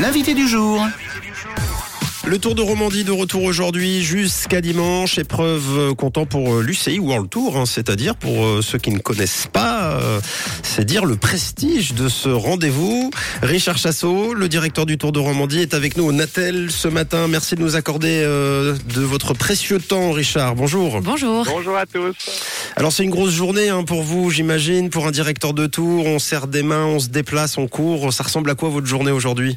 L'invité du jour. Le Tour de Romandie de retour aujourd'hui jusqu'à dimanche. Épreuve euh, comptant pour euh, l'UCI World Tour, hein, c'est-à-dire pour euh, ceux qui ne connaissent pas, euh, c'est dire le prestige de ce rendez-vous. Richard Chassot, le directeur du Tour de Romandie, est avec nous au Natel ce matin. Merci de nous accorder euh, de votre précieux temps, Richard. Bonjour. Bonjour. Bonjour à tous. Alors c'est une grosse journée hein, pour vous, j'imagine, pour un directeur de tour. On serre des mains, on se déplace, on court. Ça ressemble à quoi votre journée aujourd'hui?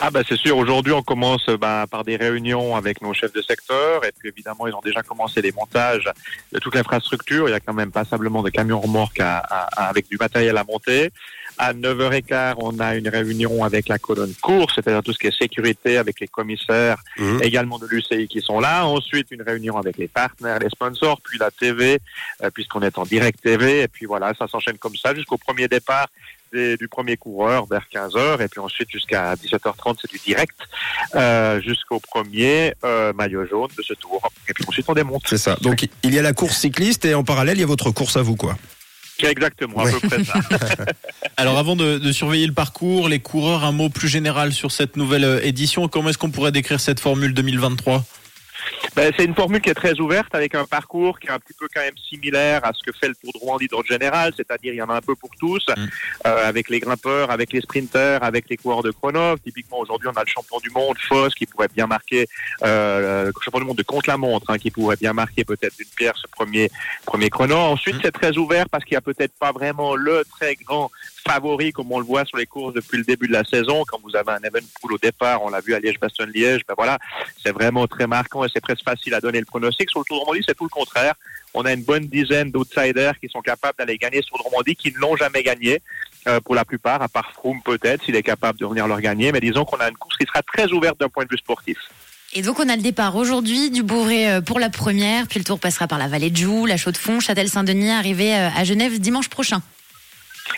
Ah bah c'est sûr, aujourd'hui on commence bah, par des réunions avec nos chefs de secteur et puis évidemment ils ont déjà commencé les montages de toute l'infrastructure. Il y a quand même passablement de camions remorques à- à- à- avec du matériel à monter. À 9h15, on a une réunion avec la colonne course, c'est-à-dire tout ce qui est sécurité avec les commissaires Mhm. également de l'UCI qui sont là. Ensuite, une réunion avec les partenaires, les sponsors, puis la TV, euh, puisqu'on est en direct TV. Et puis voilà, ça s'enchaîne comme ça jusqu'au premier départ des- du premier coureur vers 15h. Et puis ensuite, jusqu'à 17h30, c'est du direct, euh, jusqu'au premier euh, maillot jaune de ce tour. Et puis ensuite, on démonte. C'est ça. Donc il y a la course cycliste et en parallèle, il y a votre course à vous, quoi. Exactement, à peu près ça. Alors avant de, de surveiller le parcours, les coureurs, un mot plus général sur cette nouvelle euh, édition. Comment est-ce qu'on pourrait décrire cette formule 2023 Ben, c'est une formule qui est très ouverte avec un parcours qui est un petit peu quand même similaire à ce que fait le Tour de dans le général, c'est-à-dire il y en a un peu pour tous, Mm. euh, avec les grimpeurs, avec les sprinters, avec les coureurs de chrono. Typiquement aujourd'hui on a le champion du monde, Foss, qui pourrait bien marquer, euh, le champion du monde de contre-la-montre, hein, qui pourrait bien marquer peut-être d'une pierre ce premier premier chrono. Ensuite Mm. c'est très ouvert parce qu'il y a peut-être pas vraiment le très grand favori comme on le voit sur les courses depuis le début de la saison. Quand vous avez un Evenpool au départ, on l'a vu à Liège-Bastogne-Liège, ben voilà, c'est vraiment très marquant et c'est presque facile à donner le pronostic. Sur le Tour de Romandie, c'est tout le contraire. On a une bonne dizaine d'outsiders qui sont capables d'aller gagner sur Romandie, qui ne l'ont jamais gagné. euh, pour la plupart, à part Froome peut-être, s'il est capable de venir leur gagner. Mais disons qu'on a une course qui sera très ouverte d'un point de vue sportif. Et donc on a le départ aujourd'hui du Bourré euh, pour la première, puis le tour passera par la vallée de Joux, la Chaux-de-Fonds, Châtel-Saint-Denis, arrivé euh, à Genève dimanche prochain.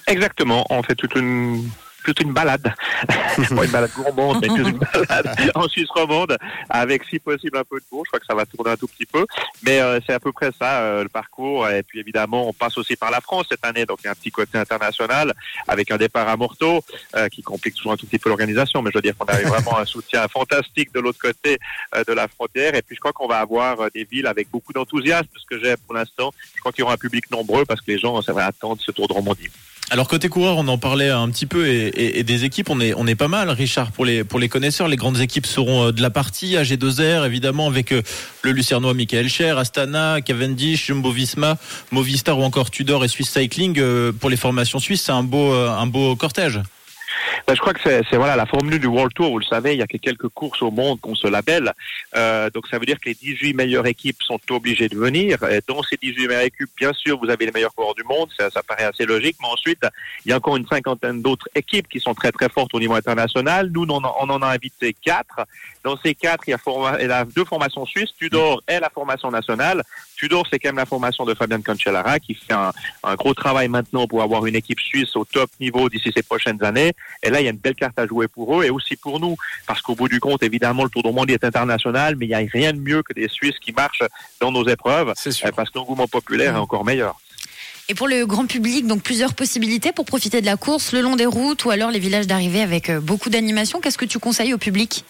Exactement. On fait toute une toute une balade, pas une balade gourmande, mais toute une balade en Suisse romande, avec si possible un peu de cours. Je crois que ça va tourner un tout petit peu, mais euh, c'est à peu près ça euh, le parcours. Et puis évidemment, on passe aussi par la France cette année, donc il y a un petit côté international avec un départ à Morteau euh, qui complique toujours un tout petit peu l'organisation. Mais je veux dire qu'on a eu vraiment un soutien fantastique de l'autre côté euh, de la frontière. Et puis je crois qu'on va avoir euh, des villes avec beaucoup d'enthousiasme, ce que j'ai pour l'instant. Je crois qu'il y aura un public nombreux parce que les gens, c'est vrai, attendent ce Tour de Romandie. Alors côté coureur, on en parlait un petit peu et, des équipes, on est on est pas mal. Richard pour les pour les connaisseurs, les grandes équipes seront euh, de la partie. AG2R évidemment avec euh, le Lucernois Michael Scher, Astana, Cavendish, Jumbo-Visma, Movistar ou encore Tudor et Swiss Cycling euh, pour les formations suisses. C'est un beau un beau cortège. Ben, je crois que c'est voilà la formule du World Tour. Vous le savez, il y a que quelques courses au monde qu'on se labelle. Euh, donc ça veut dire que les 18 meilleures équipes sont obligées de venir. Et dans ces 18 meilleures équipes, bien sûr, vous avez les meilleurs coureurs du monde. Ça, ça paraît assez logique. Mais ensuite, il y a encore une cinquantaine d'autres équipes qui sont très très fortes au niveau international. Nous, on en, on en a invité quatre. Dans ces quatre, il y a, deux formations suisses. Tudor est la formation nationale. Tudor, c'est quand même la formation de Fabian Cancellara qui fait un gros travail maintenant pour avoir une équipe suisse au top niveau d'ici ces prochaines années. Et là, il y a une belle carte à jouer pour eux et aussi pour nous. Parce qu'au bout du compte, évidemment, le Tour de Romandie est international, mais il n'y a rien de mieux que des Suisses qui marchent dans nos épreuves. C'est sûr. euh, Parce que l'engouement populaire est encore meilleur. Et pour le grand public, donc plusieurs possibilités pour profiter de la course le long des routes ou alors les villages d'arrivée avec euh, beaucoup d'animation. Qu'est-ce que tu conseilles au public?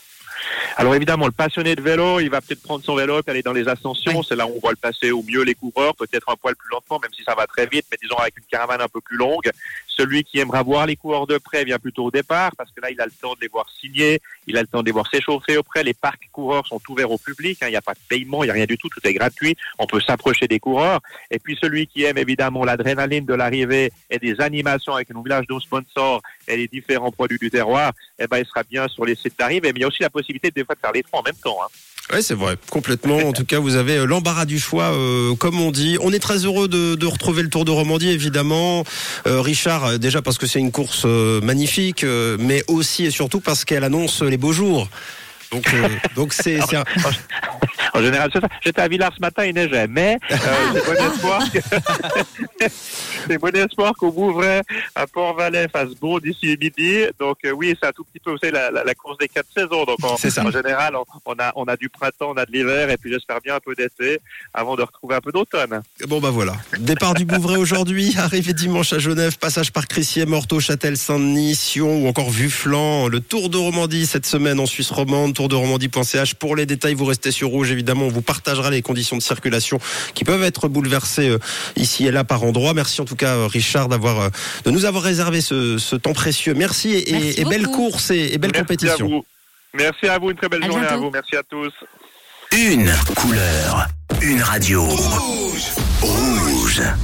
Alors évidemment, le passionné de vélo, il va peut-être prendre son vélo et aller dans les ascensions. C'est là où on voit le passer au mieux les coureurs, peut-être un poil plus lentement, même si ça va très vite, mais disons avec une caravane un peu plus longue. Celui qui aimera voir les coureurs de près vient plutôt au départ, parce que là, il a le temps de les voir signer, il a le temps de les voir s'échauffer auprès. Les parcs coureurs sont ouverts au public, hein. il n'y a pas de paiement, il n'y a rien du tout, tout est gratuit. On peut s'approcher des coureurs. Et puis celui qui aime évidemment l'adrénaline de l'arrivée et des animations avec nos villages de sponsors et les différents produits du terroir, eh ben, il sera bien sur les sites d'arrivée. Mais il y a aussi la possibilité de faire les trois en même temps. Hein. Oui, c'est vrai, complètement. En tout cas, vous avez euh, l'embarras du choix, euh, comme on dit. On est très heureux de, de retrouver le Tour de Romandie, évidemment. Euh, Richard, euh, déjà parce que c'est une course euh, magnifique, euh, mais aussi et surtout parce qu'elle annonce les beaux jours. Donc, euh, donc c'est, c'est un- En général, c'est ça. J'étais à Villars ce matin, il neigeait, mais euh, j'ai bon espoir. que- J'ai bon espoir qu'au Bouvray, à Port-Valais, fasse beau d'ici midi. Donc euh, oui, c'est un tout petit peu, vous savez, la, la, la course des quatre saisons. Donc en, C'est ça. en général, on, on a on a du printemps, on a de l'hiver, et puis j'espère bien un peu d'été avant de retrouver un peu d'automne. Bon bah voilà. Départ du Bouvray aujourd'hui, arrivée dimanche à Genève, passage par Crissier, Morteau, Châtel, Saint-Denis, Sion ou encore Vufflan. Le Tour de Romandie cette semaine en Suisse romande, tour de romandie.ch. Pour les détails, vous restez sur rouge. Évidemment, on vous partagera les conditions de circulation qui peuvent être bouleversées euh, ici et là par endroit. Merci en tout cas euh, Richard d'avoir euh, de nous avoir réservé ce, ce temps précieux. Merci et, et- Merci et belle course et, et belle Merci compétition. À vous. Merci à vous, une très belle À journée à vous. Merci à tous. Une couleur, une radio. Rouge. Rouge.